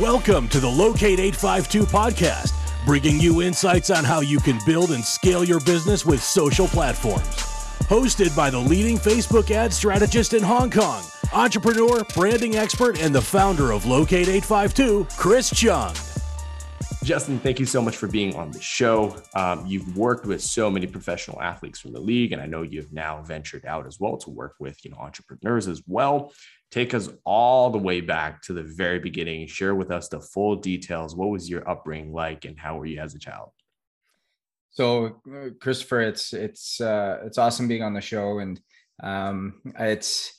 Welcome to the Locate 852 podcast, bringing you insights on how you can build and scale your business with social platforms. Hosted by the leading Facebook ad strategist in Hong Kong, entrepreneur, branding expert, and the founder of Locate 852, Chris Chung. Justin, thank you so much for being on the show. Um, you've worked with so many professional athletes from the league, and I know you've now ventured out as well to work with you know entrepreneurs as well. Take us all the way back to the very beginning. Share with us the full details. What was your upbringing like, and how were you as a child? So, Christopher, it's it's uh, it's awesome being on the show, and um, it's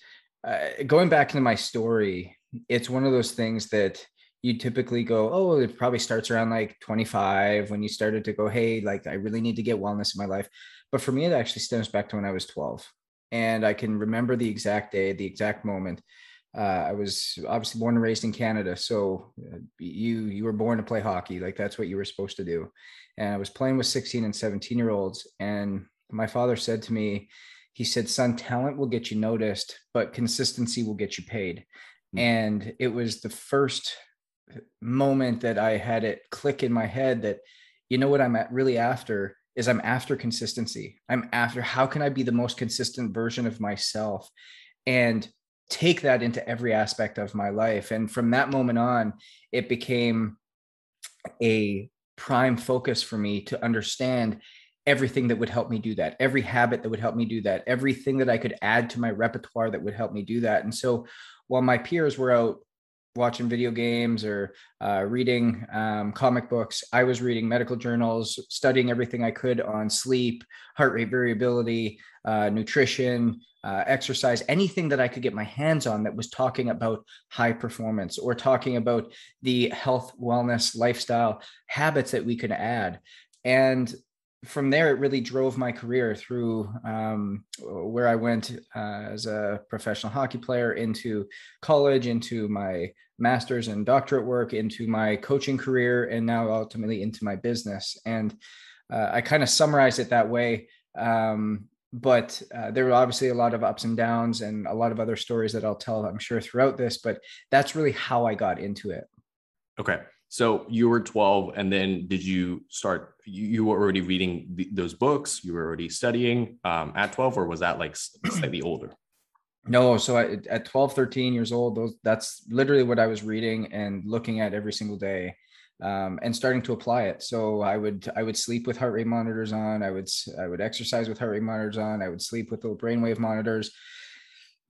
uh, going back into my story. It's one of those things that you typically go, oh, it probably starts around like 25 when you started to go, hey, like I really need to get wellness in my life. But for me, it actually stems back to when I was 12. And I can remember the exact day, the exact moment. Uh, I was obviously born and raised in Canada, so uh, you you were born to play hockey, like that's what you were supposed to do. And I was playing with 16 and 17 year olds, and my father said to me, he said, "Son, talent will get you noticed, but consistency will get you paid." Mm-hmm. And it was the first moment that I had it click in my head that, you know what I'm at really after is I'm after consistency. I'm after how can I be the most consistent version of myself and take that into every aspect of my life. And from that moment on, it became a prime focus for me to understand everything that would help me do that, every habit that would help me do that, everything that I could add to my repertoire that would help me do that. And so while my peers were out watching video games or uh, reading um, comic books. I was reading medical journals, studying everything I could on sleep, heart rate variability, uh, nutrition, uh, exercise, anything that I could get my hands on that was talking about high performance or talking about the health, wellness, lifestyle habits that we could add. And from there, it really drove my career through um, where I went uh, as a professional hockey player into college, into my master's and doctorate work, into my coaching career, and now ultimately into my business. And uh, I kind of summarize it that way. Um, but uh, there were obviously a lot of ups and downs and a lot of other stories that I'll tell, I'm sure, throughout this. But that's really how I got into it. Okay. So you were 12, and then did you start? You, you were already reading the, those books. You were already studying um, at 12, or was that like slightly older? No, so I, at 12, 13 years old, those that's literally what I was reading and looking at every single day, um, and starting to apply it. So I would I would sleep with heart rate monitors on. I would I would exercise with heart rate monitors on. I would sleep with little brainwave monitors.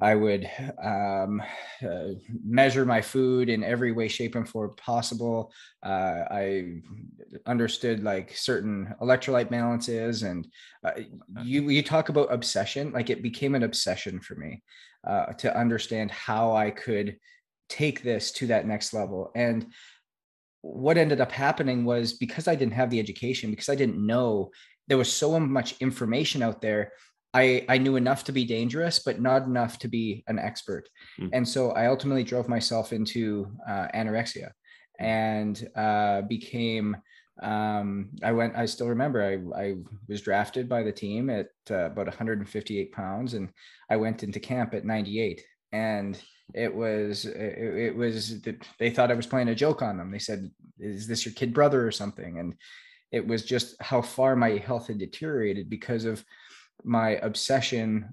I would um, uh, measure my food in every way, shape, and form possible. Uh, I understood like certain electrolyte balances, and uh, you you talk about obsession. Like it became an obsession for me uh, to understand how I could take this to that next level. And what ended up happening was because I didn't have the education, because I didn't know there was so much information out there I, I knew enough to be dangerous, but not enough to be an expert. Mm. And so I ultimately drove myself into uh, anorexia and uh, became, um, I went, I still remember I, I was drafted by the team at uh, about 158 pounds and I went into camp at 98 and it was, it, it was, they thought I was playing a joke on them. They said, is this your kid brother or something? And it was just how far my health had deteriorated because of my obsession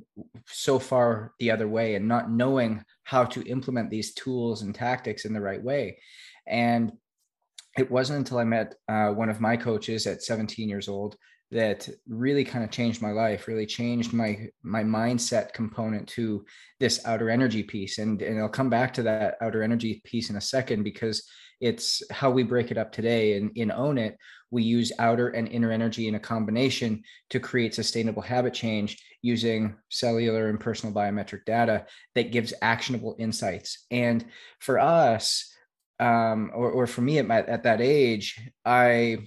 so far the other way and not knowing how to implement these tools and tactics in the right way. And it wasn't until I met uh, one of my coaches at 17 years old that really kind of changed my life really changed my my mindset component to this outer energy piece and and i'll come back to that outer energy piece in a second because it's how we break it up today and in own it we use outer and inner energy in a combination to create sustainable habit change using cellular and personal biometric data that gives actionable insights. And for us, um, or, or for me at, my, at that age, I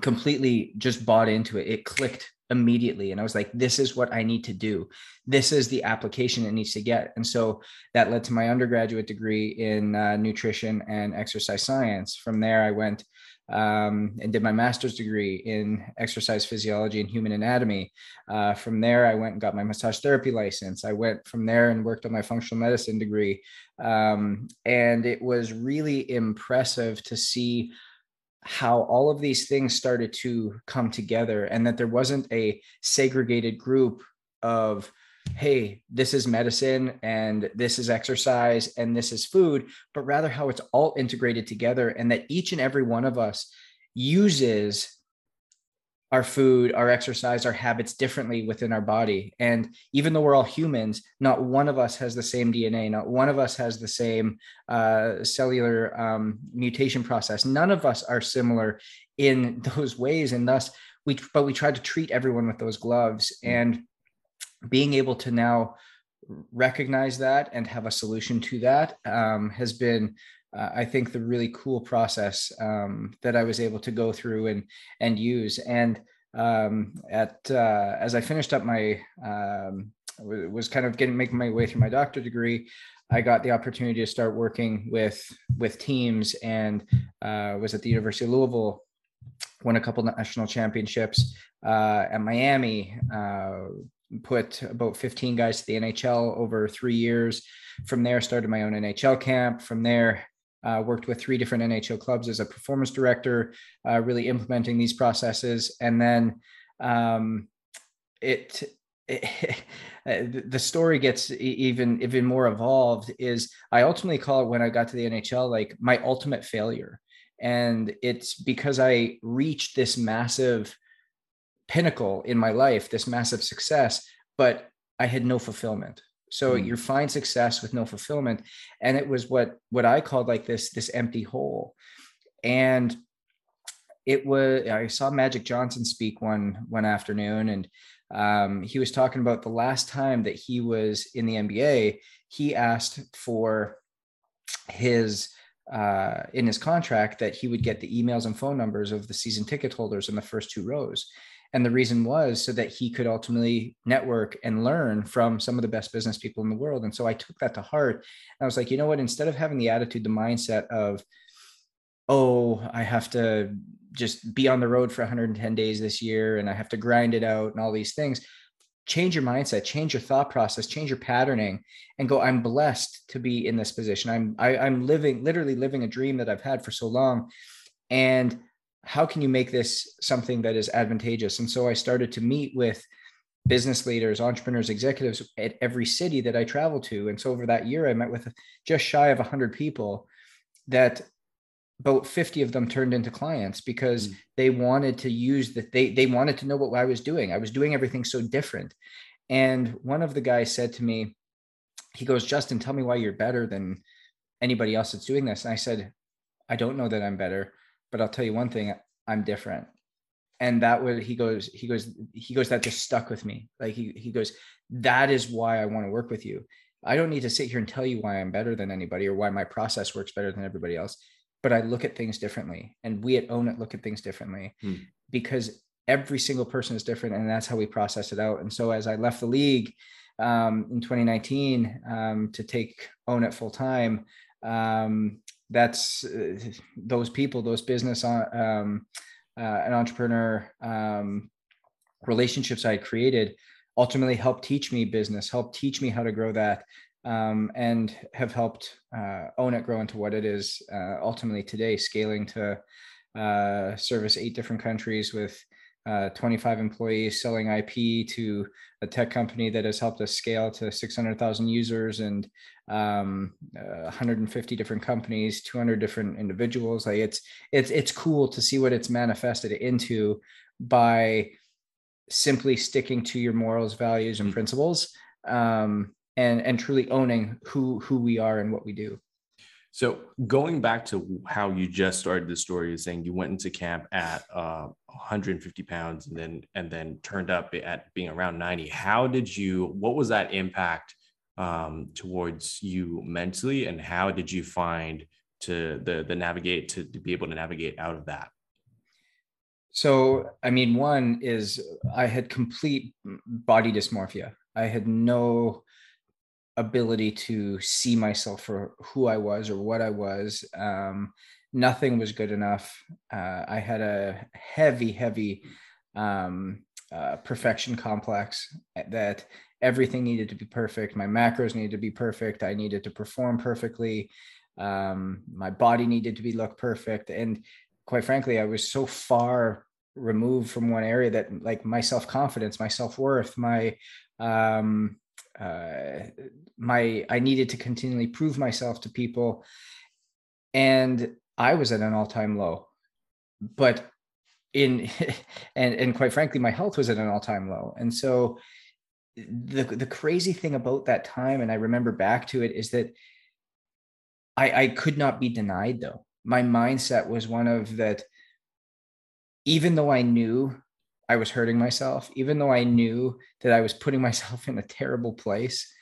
completely just bought into it. It clicked immediately. And I was like, this is what I need to do. This is the application it needs to get. And so that led to my undergraduate degree in uh, nutrition and exercise science. From there, I went um, and did my master's degree in exercise physiology and human anatomy. Uh, from there, I went and got my massage therapy license. I went from there and worked on my functional medicine degree. Um, and it was really impressive to see how all of these things started to come together and that there wasn't a segregated group of hey, this is medicine and this is exercise and this is food, but rather how it's all integrated together and that each and every one of us uses our food, our exercise, our habits differently within our body. And even though we're all humans, not one of us has the same DNA, not one of us has the same uh, cellular um, mutation process. None of us are similar in those ways. And thus, we, but we try to treat everyone with those gloves. Mm. And being able to now recognize that and have a solution to that um, has been uh, I think the really cool process um, that I was able to go through and and use. And um, at uh, as I finished up my um, was kind of getting making my way through my doctorate degree, I got the opportunity to start working with with teams and uh, was at the University of Louisville, won a couple national championships uh, at Miami, uh, put about 15 guys to the NHL over three years. From there, started my own NHL camp. From there, uh, worked with three different NHL clubs as a performance director, uh, really implementing these processes. And then um, it, it the story gets even even more evolved. Is I ultimately call it when I got to the NHL like my ultimate failure, and it's because I reached this massive pinnacle in my life, this massive success, but I had no fulfillment. So mm. you find success with no fulfillment. And it was what what I called like this this empty hole. And it was I saw Magic Johnson speak one one afternoon and um, he was talking about the last time that he was in the NBA, he asked for his uh, in his contract that he would get the emails and phone numbers of the season ticket holders in the first two rows. And the reason was so that he could ultimately network and learn from some of the best business people in the world. And so I took that to heart. And I was like, you know what? Instead of having the attitude, the mindset of, oh, I have to just be on the road for 110 days this year and I have to grind it out and all these things, change your mindset, change your thought process, change your patterning, and go, I'm blessed to be in this position. I'm I, am i am living, literally living a dream that I've had for so long. And how can you make this something that is advantageous? And so I started to meet with business leaders, entrepreneurs, executives at every city that I travel to. And so over that year, I met with just shy of 100 people that about 50 of them turned into clients because mm. they wanted to use that they they wanted to know what I was doing. I was doing everything so different. And one of the guys said to me, he goes, Justin, tell me why you're better than anybody else that's doing this. And I said, I don't know that I'm better but I'll tell you one thing, I'm different. And that would he goes, he goes, he goes, that just stuck with me. Like he he goes, that is why I want to work with you. I don't need to sit here and tell you why I'm better than anybody or why my process works better than everybody else. But I look at things differently. And we at Own It look at things differently hmm. because every single person is different. And that's how we process it out. And so as I left the league um, in 2019 um, to take Own It full time, um, that's uh, those people, those business uh, um, uh, and entrepreneur um, relationships I created ultimately helped teach me business, helped teach me how to grow that, um, and have helped uh, own it grow into what it is uh, ultimately today, scaling to uh, service eight different countries with uh, 25 employees selling IP to a tech company that has helped us scale to 600,000 users and um, uh, 150 different companies, 200 different individuals. Like it's it's it's cool to see what it's manifested into by simply sticking to your morals, values, and mm. principles, um, and and truly owning who who we are and what we do. So going back to how you just started the story, is saying you went into camp at uh, 150 pounds and then and then turned up at being around 90. How did you? What was that impact um, towards you mentally, and how did you find to the the navigate to, to be able to navigate out of that? So, I mean, one is I had complete body dysmorphia. I had no ability to see myself for who I was or what I was. Um, nothing was good enough. Uh, I had a heavy, heavy um, uh, perfection complex that everything needed to be perfect. My macros needed to be perfect. I needed to perform perfectly. Um, my body needed to be look perfect. And quite frankly, I was so far removed from one area that like my self-confidence, my self-worth, my um uh my I needed to continually prove myself to people. And I was at an all-time low. But in and and quite frankly, my health was at an all-time low. And so the the crazy thing about that time, and I remember back to it, is that I I could not be denied though. My mindset was one of that, even though I knew I was hurting myself, even though I knew that I was putting myself in a terrible place,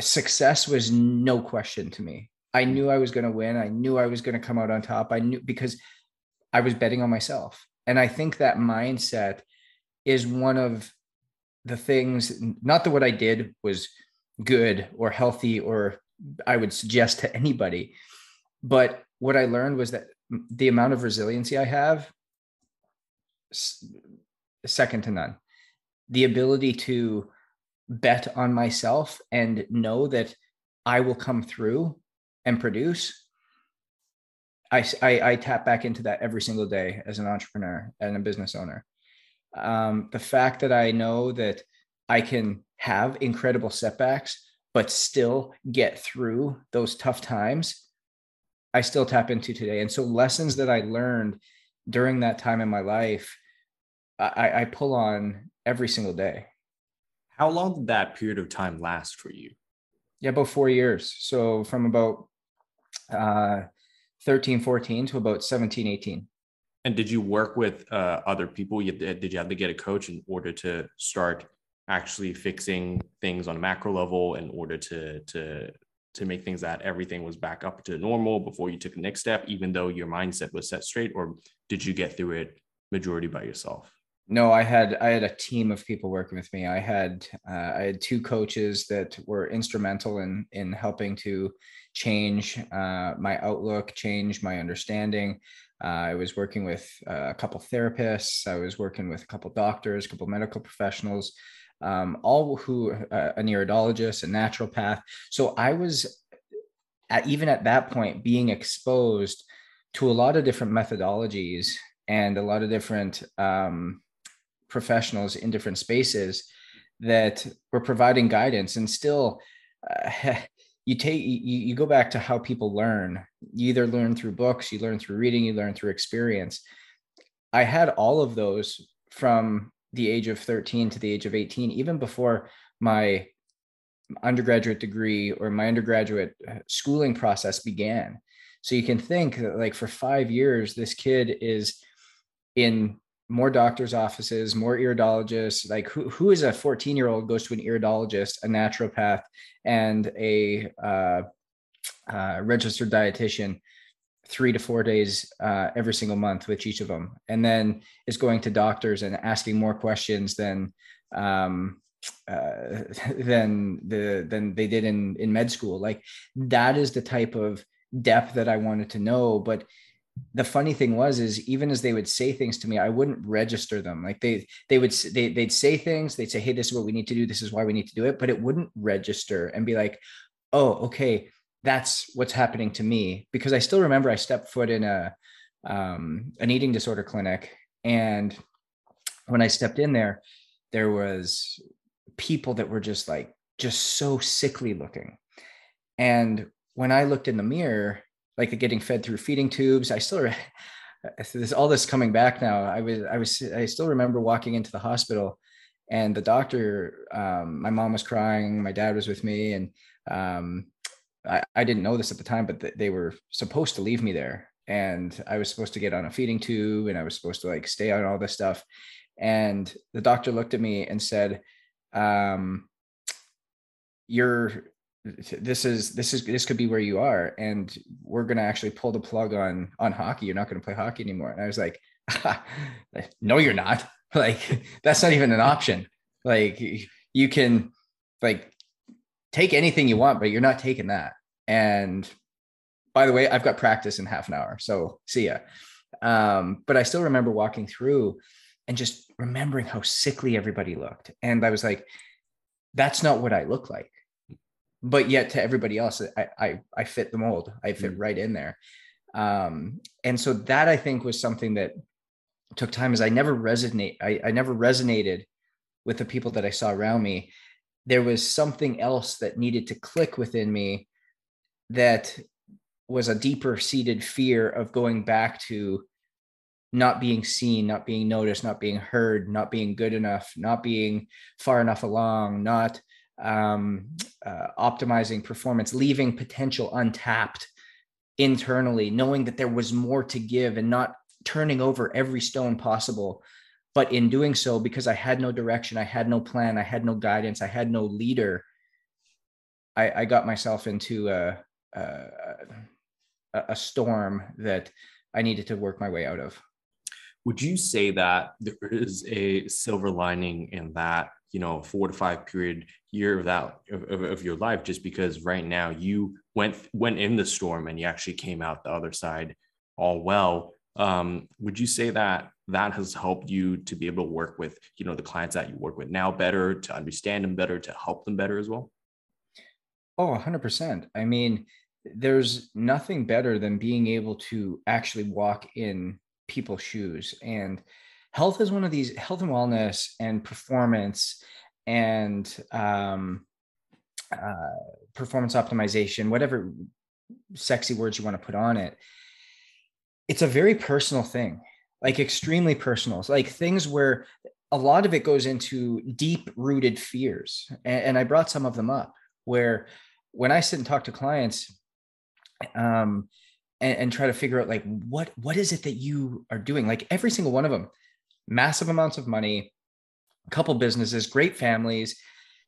success was no question to me. I hmm. knew I was going to win. I knew I was going to come out on top. I knew because I was betting on myself. And I think that mindset is one of the things, not that what I did was good or healthy or I would suggest to anybody, but what I learned was that the amount of resiliency I have, second to none. The ability to bet on myself and know that I will come through and produce I, I, tap back into that every single day as an entrepreneur and a business owner. Um, the fact that I know that I can have incredible setbacks, but still get through those tough times, I still tap into today. And so lessons that I learned during that time in my life, I, I pull on every single day. How long did that period of time last for you? Yeah, about four years. So from about uh, 13, 14 to about 17, 18. And did you work with uh, other people? You, did you have to get a coach in order to start actually fixing things on a macro level in order to to to make things that everything was back up to normal before you took the next step, even though your mindset was set straight, or did you get through it majority by yourself? No, I had I had a team of people working with me. I had uh, I had two coaches that were instrumental in in helping to change uh, my outlook, change my understanding. Uh, I was working with uh, a couple therapists. I was working with a couple doctors, a couple medical professionals, um, all who uh, a iridologist, a naturopath. So I was at, even at that point being exposed to a lot of different methodologies and a lot of different um, professionals in different spaces that were providing guidance. And still uh, you take you, you go back to how people learn. You either learn through books you learn through reading you learn through experience. I had all of those from the age of 13 to the age of 18 even before my undergraduate degree or my undergraduate uh, schooling process began. So you can think that like for five years this kid is in more doctors' offices, more iridologists. Like who, who is a 14 year old goes to an iridologist, a naturopath, and a uh, uh, registered dietitian three to four days uh, every single month with each of them, and then is going to doctors and asking more questions than um, uh, than the than they did in in med school. Like that is the type of depth that I wanted to know, but the funny thing was is even as they would say things to me i wouldn't register them. Like they they would they, they'd say things they'd say hey this is what we need to do. This is why we need to do it but it wouldn't register and be like oh okay that's what's happening to me because i still remember i stepped foot in a um, an eating disorder clinic and when i stepped in there there was people that were just like just so sickly looking. And when i looked in the mirror like getting fed through feeding tubes. I still this all this coming back now. I was I was I still remember walking into the hospital and the doctor um, my mom was crying my dad was with me and um, I, I didn't know this at the time but th- they were supposed to leave me there and i was supposed to get on a feeding tube and i was supposed to like stay on all this stuff and the doctor looked at me and said um, you're this is this is this could be where you are and we're going to actually pull the plug on on hockey you're not going to play hockey anymore and i was like no you're not like that's not even an option like you can like take anything you want but you're not taking that and by the way, I've got practice in half an hour. So see ya. Um, but I still remember walking through and just remembering how sickly everybody looked. And I was like, that's not what I look like. But yet to everybody else, I I, I fit the mold. I fit mm-hmm. right in there. Um, and so that I think was something that took time is I never resonate, I, I never resonated with the people that I saw around me. There was something else that needed to click within me that was a deeper seated fear of going back to not being seen, not being noticed, not being heard, not being good enough, not being far enough along, not um, uh, optimizing performance, leaving potential untapped internally, knowing that there was more to give and not turning over every stone possible. But in doing so, because I had no direction, I had no plan, I had no guidance, I had no leader, I, I got myself into a, a, a storm that I needed to work my way out of. Would you say that there is a silver lining in that, you know, four to five period year of that of, of your life, just because right now you went went in the storm and you actually came out the other side all well. Um, would you say that that has helped you to be able to work with, you know, the clients that you work with now better, to understand them better, to help them better as well? Oh, 100%. I mean, there's nothing better than being able to actually walk in people's shoes and health is one of these health and wellness and performance and um, uh, performance optimization whatever sexy words you want to put on it it's a very personal thing like extremely personal. It's like things where a lot of it goes into deep rooted fears and, and i brought some of them up where when i sit and talk to clients um, and, and try to figure out like what what is it that you are doing? Like every single one of them massive amounts of money a couple businesses great families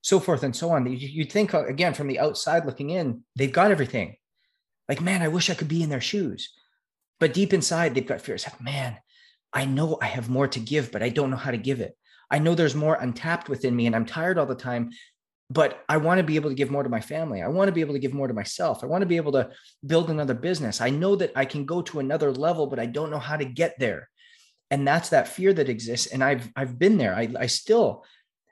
so forth and so on you'd think uh, again from the outside looking in they've got everything like man i wish i could be in their shoes but deep inside they've got fears Like, man i know i have more to give but i don't know how to give it i know there's more untapped within me and i'm tired all the time but I want to be able to give more to my family. I want to be able to give more to myself. I want to be able to build another business. I know that I can go to another level, but I don't know how to get there. And that's that fear that exists. And I've I've been there. I, I still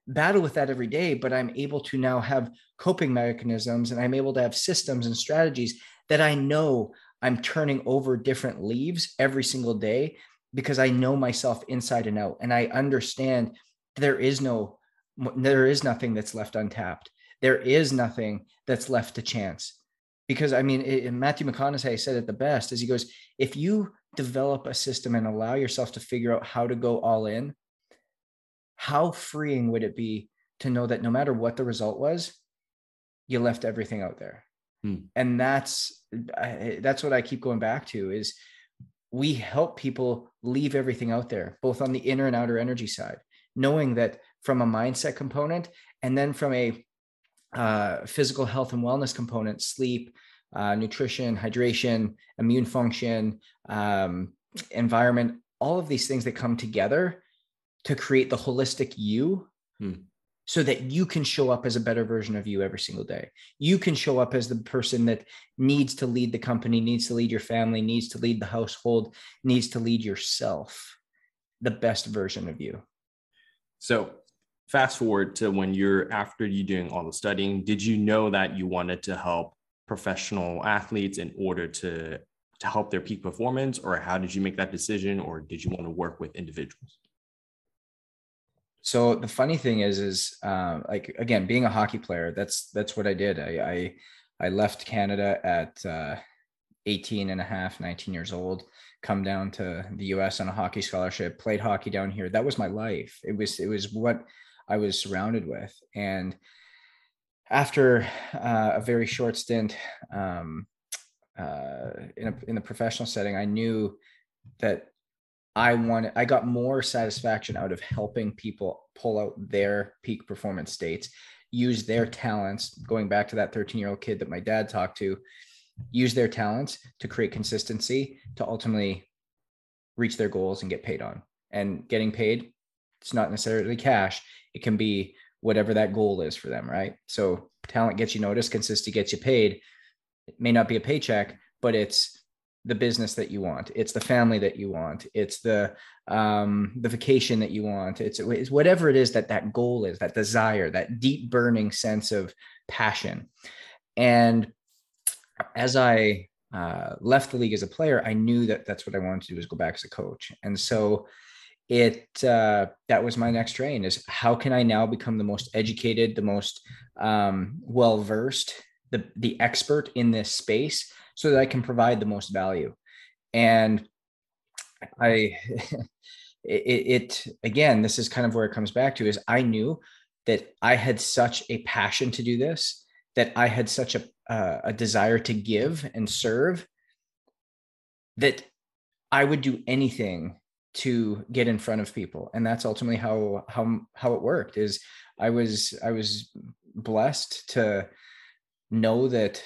battle with that every day, but I'm able to now have coping mechanisms and I'm able to have systems and strategies that I know I'm turning over different leaves every single day because I know myself inside and out. And I understand there is no there is nothing that's left untapped. There is nothing that's left to chance. Because I mean, it, Matthew McConaughey said it the best as he goes, if you develop a system and allow yourself to figure out how to go all in, how freeing would it be to know that no matter what the result was, you left everything out there. Hmm. And that's that's what I keep going back to is we help people leave everything out there, both on the inner and outer energy side, knowing that from a mindset component and then from a uh, physical health and wellness components, sleep uh, nutrition hydration immune function um, environment all of these things that come together to create the holistic you hmm. so that you can show up as a better version of you every single day you can show up as the person that needs to lead the company needs to lead your family needs to lead the household needs to lead yourself the best version of you so fast forward to when you're after you doing all the studying did you know that you wanted to help professional athletes in order to to help their peak performance? Or how did you make that decision? Or did you want to work with individuals? So the funny thing is is um, like again being a hockey player that's that's what i did. I i, I left canada at uh, 18 and a half 19 years old come down to the us on a hockey scholarship played hockey down here. That was my life. It was it was what I was surrounded with. And after uh, a very short stint um, uh, in, a, in the professional setting, I knew that I wanted, I got more satisfaction out of helping people pull out their peak performance states, use their talents, going back to that 13 year old kid that my dad talked to, use their talents to create consistency to ultimately reach their goals and get paid on. And getting paid, it's not necessarily cash, it can be whatever that goal is for them, right? So talent gets you noticed, consistency gets you paid. It may not be a paycheck, but it's the business that you want. It's the family that you want. It's the um the vacation that you want. It's, it's whatever it is that that goal is that desire that deep burning sense of passion. And as i uh, left the league as a player i knew that that's what i wanted to do was go back as a coach. And so it uh, that was my next train is how can i now become the most educated the most um, well versed the the expert in this space so that I can provide the most value. And I, it, it, again, this is kind of where it comes back to is I knew that I had such a passion to do this, that I had such a, uh, a desire to give and serve that I would do anything to get in front of people. And that's ultimately how, how, how it worked is I was, I was blessed to know that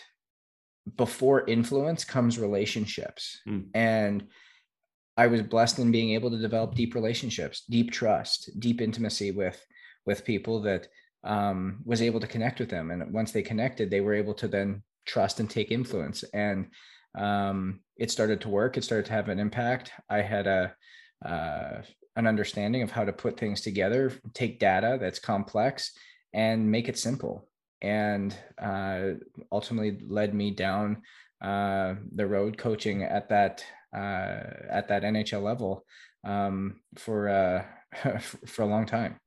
before influence comes relationships mm. and i was blessed in being able to develop deep relationships deep trust deep intimacy with with people that um, was able to connect with them and once they connected they were able to then trust and take influence and um, it started to work it started to have an impact i had a uh, an understanding of how to put things together take data that's complex and make it simple and uh, ultimately led me down uh, the road coaching at that uh, at that NHL level um, for uh, for a long time.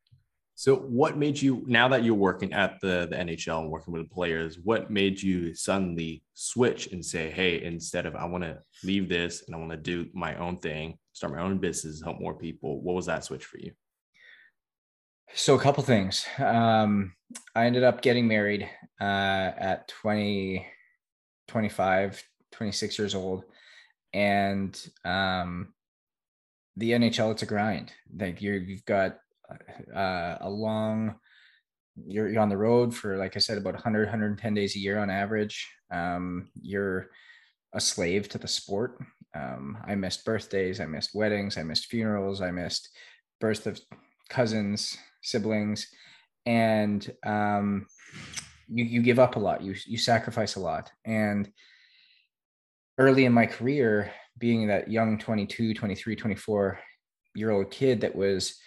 So, what made you now that you're working at the the NHL and working with the players? What made you suddenly switch and say, "Hey, instead of I want to leave this and I want to do my own thing, start my own business, help more people"? What was that switch for you? So a couple things. Um, I ended up getting married uh, at 20, 25, 26 years old. And um, the NHL, it's a grind. Like you're, you've got uh, a long, you're, you're on the road for, like I said, about 100, 110 days a year on average. Um, you're a slave to the sport. Um, I missed birthdays, I missed weddings, I missed funerals, I missed birth of cousins, siblings, and um, you you give up a lot. You you sacrifice a lot. And early in my career, being that young 22, 23, 24 year old kid that was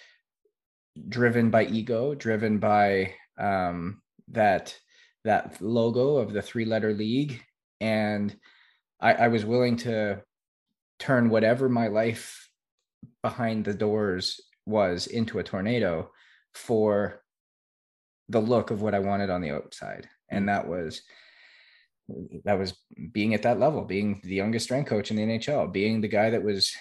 driven by ego, driven by um, that that logo of the three letter league, and I, I was willing to turn whatever my life behind the doors was into a tornado for the look of what I wanted on the outside. And mm. that was that was being at that level, being the youngest strength coach in the NHL, being the guy that was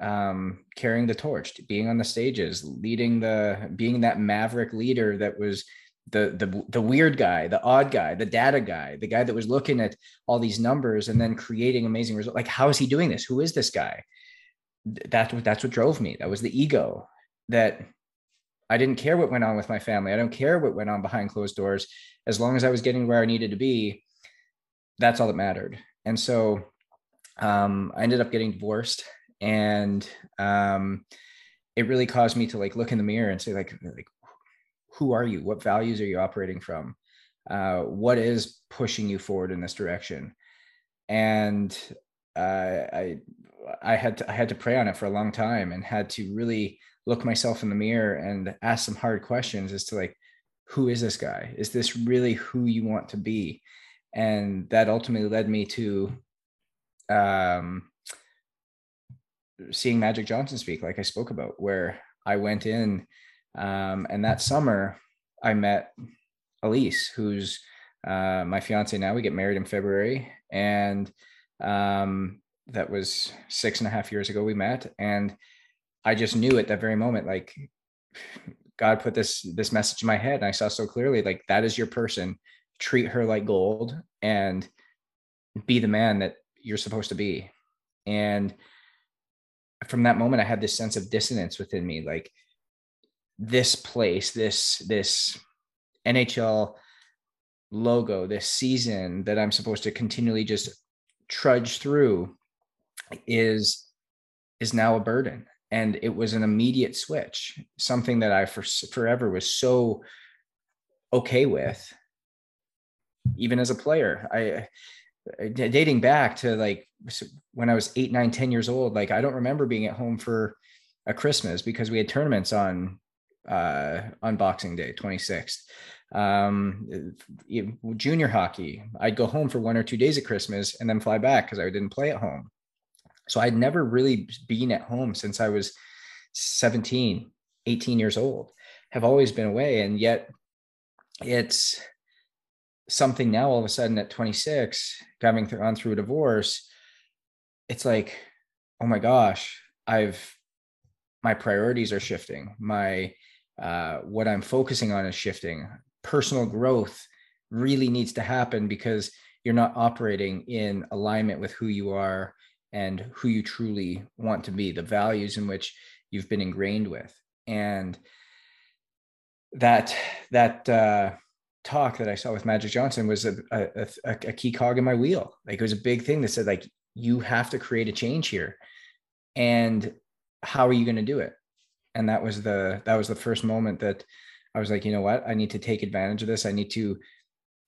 um, carrying the torch, being on the stages, leading the being that maverick leader that was the the the weird guy, the odd guy, the data guy, the guy that was looking at all these numbers and then creating amazing results. Like, how is he doing this? Who is this guy? That's what that's what drove me. That was the ego that I didn't care what went on with my family. I don't care what went on behind closed doors. As long as I was getting where I needed to be, that's all that mattered. And so um, I ended up getting divorced, and um, it really caused me to like look in the mirror and say like, like, who are you? What values are you operating from? Uh, what is pushing you forward in this direction? And uh, I I had to I had to pray on it for a long time and had to really look myself in the mirror and ask some hard questions as to like who is this guy is this really who you want to be and that ultimately led me to um, seeing magic johnson speak like i spoke about where i went in um, and that summer i met elise who's uh, my fiance now we get married in february and um, that was six and a half years ago we met and I just knew at that very moment, like God put this this message in my head, and I saw so clearly, like that is your person. Treat her like gold, and be the man that you're supposed to be. And from that moment, I had this sense of dissonance within me, like this place, this this NHL logo, this season that I'm supposed to continually just trudge through is is now a burden. And it was an immediate switch something that i for forever was so okay with even as a player. I dating back to like when I was eight, nine, 10 years old, like I don't remember being at home for a Christmas because we had tournaments on uh on Boxing Day, 26th. Um junior hockey, I'd go home for one or two days at Christmas and then fly back because I didn't play at home. So I'd never really been at home since I was 17, 18 years old, have always been away. And yet it's something now all of a sudden at 26, coming through on through a divorce, it's like, oh my gosh, I've my priorities are shifting. My uh, what I'm focusing on is shifting. Personal growth really needs to happen because you're not operating in alignment with who you are and who you truly want to be, the values in which you've been ingrained with. And that that uh, talk that I saw with Magic Johnson was a, a, a, key cog in my wheel. Like it was a big thing that said like you have to create a change here, and how are you going to do it? And that was the that was the first moment that I was like, you know what, I need to take advantage of this. I need to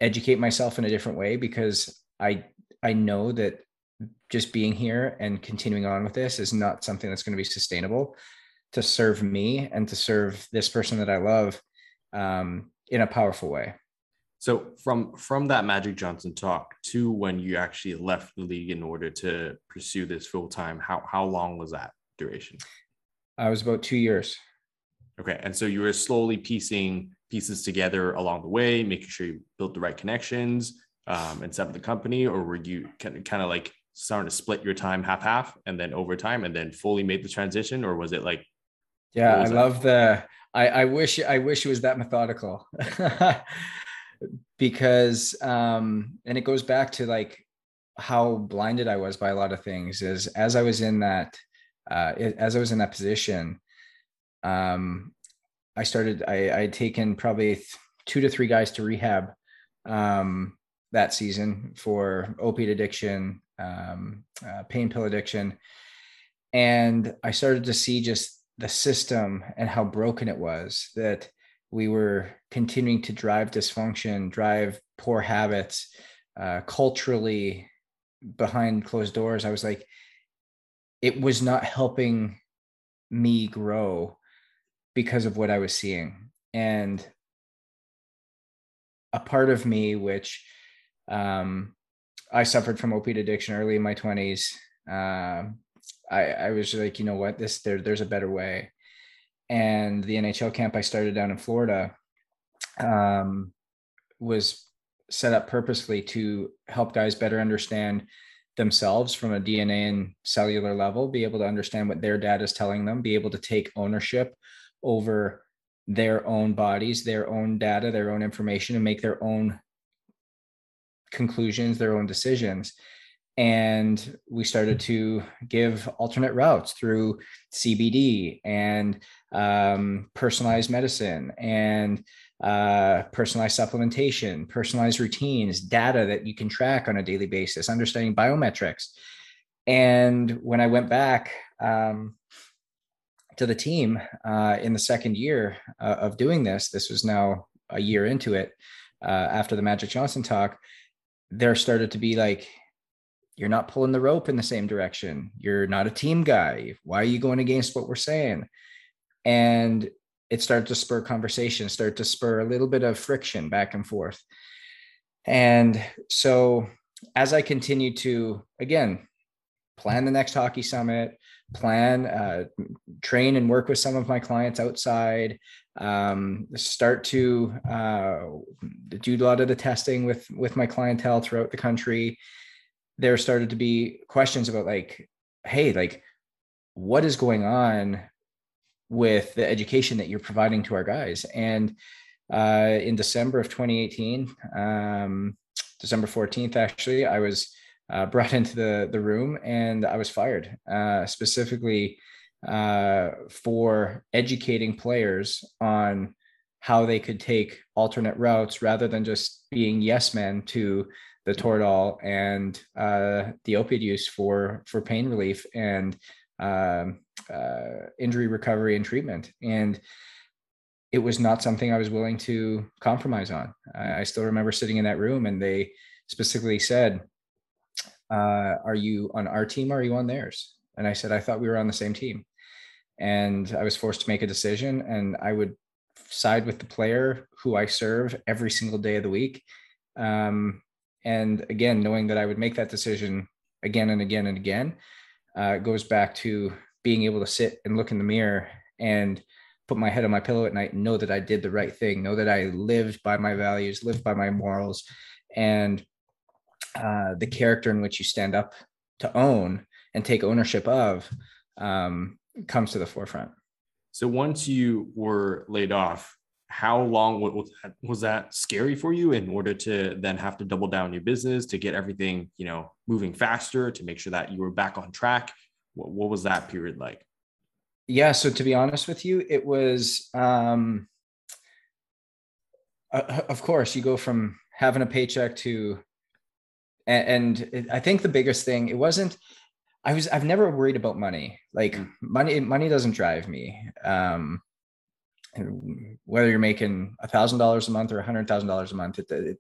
educate myself in a different way because I I know that just being here and continuing on with this is not something that's going to be sustainable to serve me and to serve this person that I love um, in a powerful way. So from from that Magic Johnson talk to when you actually left the league in order to pursue this full time, how how long was that duration? I was about two years. Okay, and so you were slowly piecing pieces together along the way, making sure you built the right connections um, and set up the company, or were you kind of kind of like starting to split your time half half and then over time and then fully made the transition, or was it like? Yeah, I that? love the. I I wish I wish it was that methodical. because um and it goes back to like how blinded I was by a lot of things is as I was in that uh as I was in that position um I started I I had taken probably two to three guys to rehab um that season for opiate addiction um uh, pain pill addiction. And I started to see just the system and how broken it was that we were continuing to drive dysfunction, drive poor habits, uh, culturally behind closed doors. I was like, it was not helping me grow because of what I was seeing. And a part of me, which um, I suffered from opiate addiction early in my 20s, uh, I, I was like, you know what, this there, there's a better way and the NHL camp I started down in Florida um, was set up purposely to help guys better understand themselves from a DNA and cellular level, be able to understand what their dad is telling them, be able to take ownership over their own bodies, their own data, their own information, and make their own conclusions, their own decisions and we started to give alternate routes through CBD and um, personalized medicine and uh, personalized supplementation, personalized routines, data that you can track on a daily basis, understanding biometrics. And when I went back um, to the team uh, in the second year uh, of doing this, this was now a year into it uh, after the Magic Johnson talk, there started to be like, you're not pulling the rope in the same direction. You're not a team guy. Why are you going against what we're saying? And it started to spur conversation, start to spur a little bit of friction back and forth. And so as I continue to, again, plan the next hockey summit, plan, uh, train and work with some of my clients outside, um, start to uh, do a lot of the testing with with my clientele throughout the country, there started to be questions about like, hey, like, what is going on with the education that you're providing to our guys? And uh, in December of 2018, um, December 14th, actually, I was uh, brought into the the room and I was fired, uh, specifically uh, for educating players on how they could take alternate routes rather than just being yes men to the Toradol and uh, the opiate use for for pain relief and um, uh, injury recovery and treatment. And it was not something I was willing to compromise on. I, I still remember sitting in that room and they specifically said, uh, are you on our team are you on theirs? And I said, I thought we were on the same team. And I was forced to make a decision, and I would side with the player who I serve every single day of the week. Um, and again, knowing that I would make that decision again and again and again, uh, goes back to being able to sit and look in the mirror and put my head on my pillow at night and know that I did the right thing, know that I lived by my values, lived by my morals, and uh, the character in which you stand up to own and take ownership of um, comes to the forefront. So once you were laid off, how long was that, was that scary for you in order to then have to double down your business to get everything you know moving faster to make sure that you were back on track? What, what was that period like? Yeah, so to be honest with you, it was um, uh, of course you go from having a paycheck to and, and I think the biggest thing it wasn't I was I've never worried about money. Like mm. money money doesn't drive me. Um whether you're making a thousand dollars a month or a hundred thousand dollars a month, it, it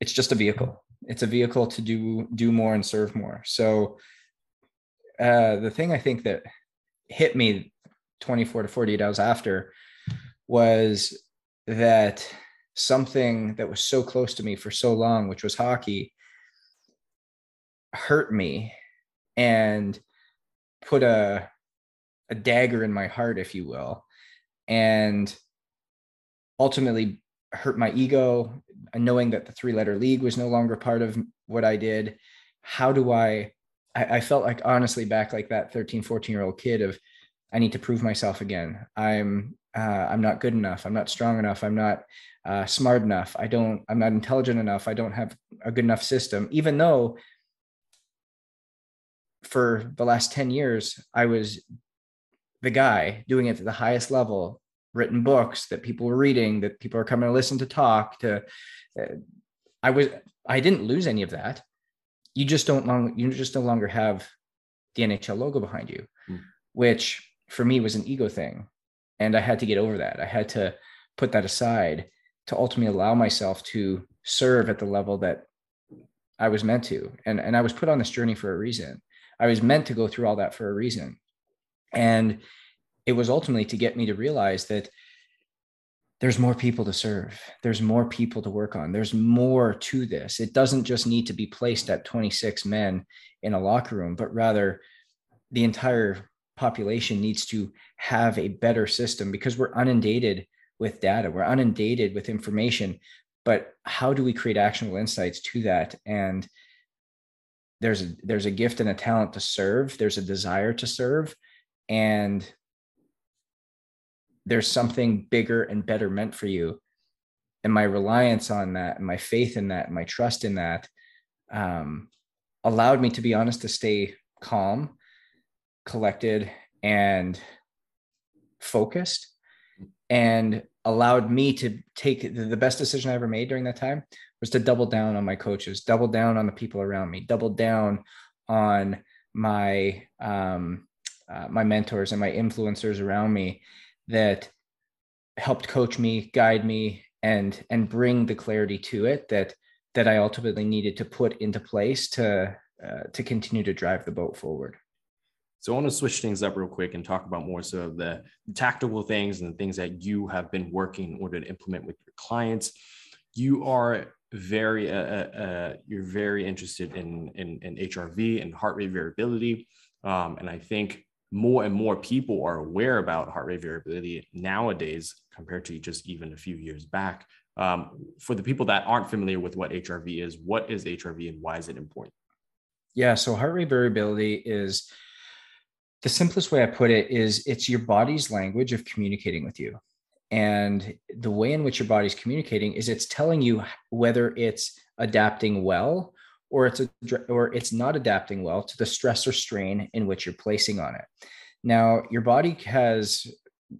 it's just a vehicle. It's a vehicle to do do more and serve more. So uh the thing I think that hit me 24 to 48 hours after was that something that was so close to me for so long, which was hockey, hurt me and put a a dagger in my heart, if you will, and ultimately hurt my ego, knowing that the three letter league was no longer part of what I did. How do I, I, I felt like honestly back like that 13, 14 year old kid of, I need to prove myself again. I'm, uh, I'm not good enough. I'm not strong enough. I'm not uh, smart enough. I don't, I'm not intelligent enough. I don't have a good enough system, even though for the last 10 years, I was the guy doing it at the highest level, written books that people were reading, that people are coming to listen to talk to. Uh, I was, I didn't lose any of that. You just don't long, you just no longer have the NHL logo behind you, mm. which for me was an ego thing. And I had to get over that. I had to put that aside to ultimately allow myself to serve at the level that I was meant to. And, and I was put on this journey for a reason. I was meant to go through all that for a reason. And it was ultimately to get me to realize that there's more people to serve. There's more people to work on. There's more to this. It doesn't just need to be placed at 26 men in a locker room, but rather the entire population needs to have a better system because we're inundated with data, we're inundated with information. But how do we create actionable insights to that? And there's a, there's a gift and a talent to serve. There's a desire to serve, and there's something bigger and better meant for you. And my reliance on that, and my faith in that, and my trust in that, um, allowed me to be honest to stay calm, collected, and focused and allowed me to take the best decision I ever made during that time was to double down on my coaches, double down on the people around me, double down on my um, uh, my mentors and my influencers around me that helped coach me, guide me, and and bring the clarity to it that that I ultimately needed to put into place to uh, to continue to drive the boat forward. So I want to switch things up real quick and talk about more so of the tactical things and the things that you have been working in order to implement with your clients. You are very uh, uh, uh, you're very interested in, in, in HRV and heart rate variability, um, and I think more and more people are aware about heart rate variability nowadays compared to just even a few years back. Um, for the people that aren't familiar with what HRV is, what is HRV and why is it important? Yeah, so heart rate variability is the simplest way I put it is it's your body's language of communicating with you. And the way in which your body's communicating is it's telling you whether it's adapting well or it's a, or it's not adapting well to the stress or strain in which you're placing on it. Now, your body has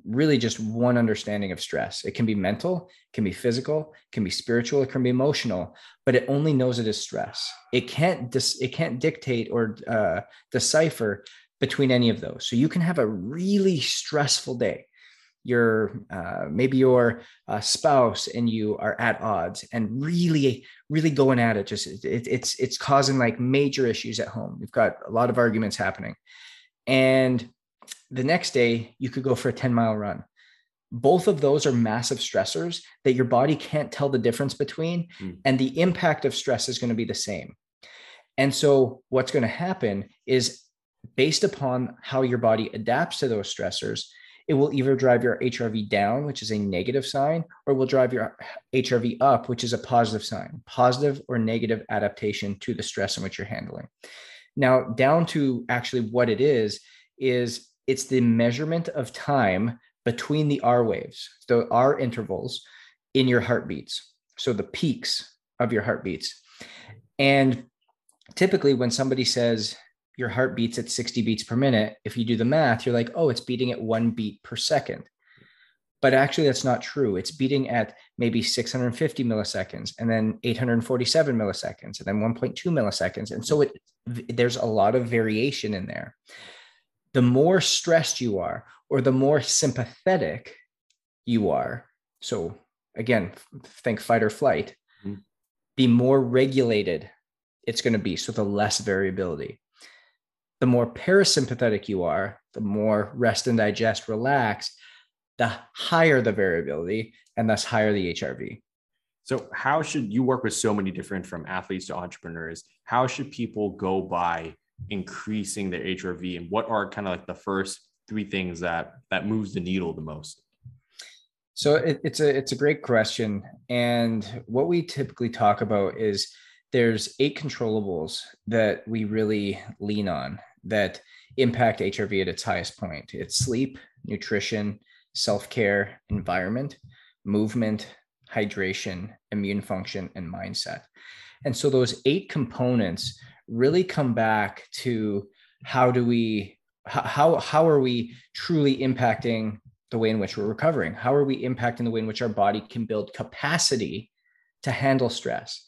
really just one understanding of stress. It can be mental, can be physical, can be spiritual, it can be emotional, but it only knows it is stress. It can't dis- it can't dictate or uh, decipher between any of those. So you can have a really stressful day your uh, maybe your uh, spouse and you are at odds and really really going at it just it, it's it's causing like major issues at home. We've got a lot of arguments happening. And the next day you could go for a 10 mile run. Both of those are massive stressors that your body can't tell the difference between mm. and the impact of stress is going to be the same. And so what's going to happen is based upon how your body adapts to those stressors it will either drive your HRV down, which is a negative sign, or will drive your HRV up, which is a positive sign, positive or negative adaptation to the stress in which you're handling. Now, down to actually what it is, is it's the measurement of time between the R waves, the R intervals in your heartbeats. So the peaks of your heartbeats. And typically, when somebody says your heart beats at 60 beats per minute, if you do the math, you're like, oh, it's beating at one beat per second. But actually, that's not true. It's beating at maybe 650 milliseconds and then 847 milliseconds and then 1.2 milliseconds. And so it, there's a lot of variation in there. The more stressed you are, or the more sympathetic you are, so again, think fight or flight, mm-hmm. the more regulated it's going to be. So the less variability the more parasympathetic you are, the more rest and digest, relax, the higher the variability and thus higher the HRV. So, how should you work with so many different from athletes to entrepreneurs? How should people go by increasing their HRV, and what are kind of like the first three things that that moves the needle the most? So it, it's a it's a great question, and what we typically talk about is there's eight controllables that we really lean on that impact HRV at its highest point. It's sleep, nutrition, self-care, environment, movement, hydration, immune function, and mindset. And so those eight components really come back to how do we how how are we truly impacting the way in which we're recovering? How are we impacting the way in which our body can build capacity to handle stress?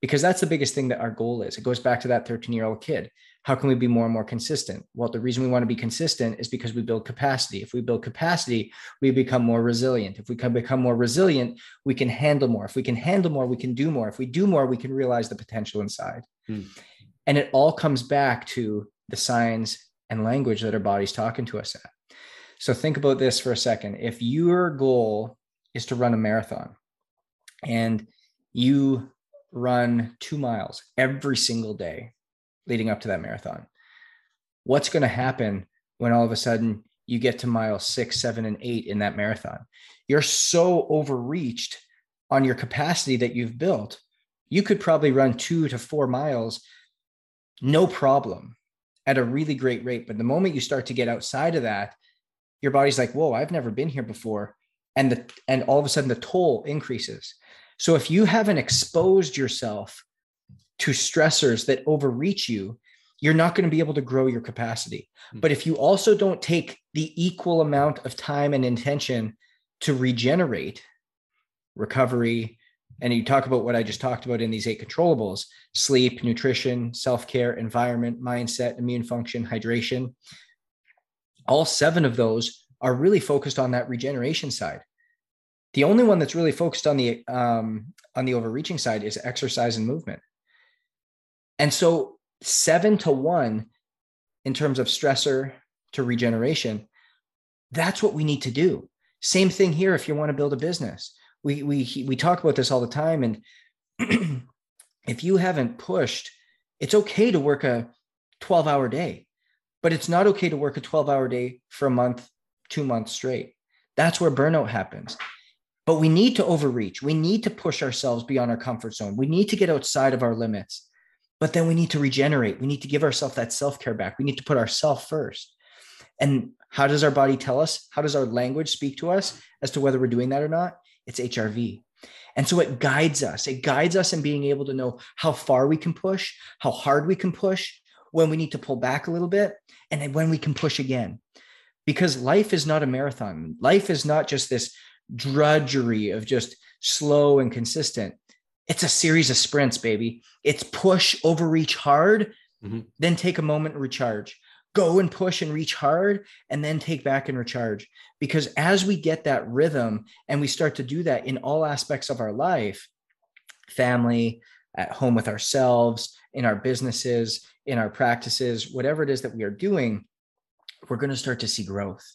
Because that's the biggest thing that our goal is. It goes back to that 13 year old kid. How can we be more and more consistent? Well, the reason we want to be consistent is because we build capacity. If we build capacity, we become more resilient. If we can become more resilient, we can handle more. If we can handle more, we can do more. If we do more, we can realize the potential inside. Hmm. And it all comes back to the signs and language that our body's talking to us at. So think about this for a second. If your goal is to run a marathon and you run two miles every single day leading up to that marathon. What's going to happen when all of a sudden you get to mile six, seven, and eight in that marathon? You're so overreached on your capacity that you've built. You could probably run two to four miles, no problem, at a really great rate. But the moment you start to get outside of that, your body's like, whoa, I've never been here before. And the and all of a sudden the toll increases. So if you haven't exposed yourself to stressors that overreach you, you're not going to be able to grow your capacity. Mm-hmm. But if you also don't take the equal amount of time and intention to regenerate, recovery, and you talk about what I just talked about in these eight controllables sleep, nutrition, self care, environment, mindset, immune function, hydration. All seven of those are really focused on that regeneration side. The only one that's really focused on the um, on the overreaching side is exercise and movement. And so seven to one in terms of stressor to regeneration, that's what we need to do. Same thing here if you want to build a business. We we we talk about this all the time and if you haven't pushed, it's okay to work a 12 hour day, but it's not okay to work a 12 hour day for a month, two months straight. That's where burnout happens. But we need to overreach. We need to push ourselves beyond our comfort zone. We need to get outside of our limits. But then we need to regenerate. We need to give ourselves that self care back. We need to put ourselves first. And how does our body tell us? How does our language speak to us as to whether we're doing that or not? It's HRV. And so it guides us. It guides us in being able to know how far we can push, how hard we can push, when we need to pull back a little bit, and when we can push again. Because life is not a marathon. Life is not just this drudgery of just slow and consistent. It's a series of sprints, baby. It's push, overreach hard, mm-hmm. then take a moment and recharge. go and push and reach hard and then take back and recharge. Because as we get that rhythm and we start to do that in all aspects of our life, family, at home with ourselves, in our businesses, in our practices, whatever it is that we are doing, we're going to start to see growth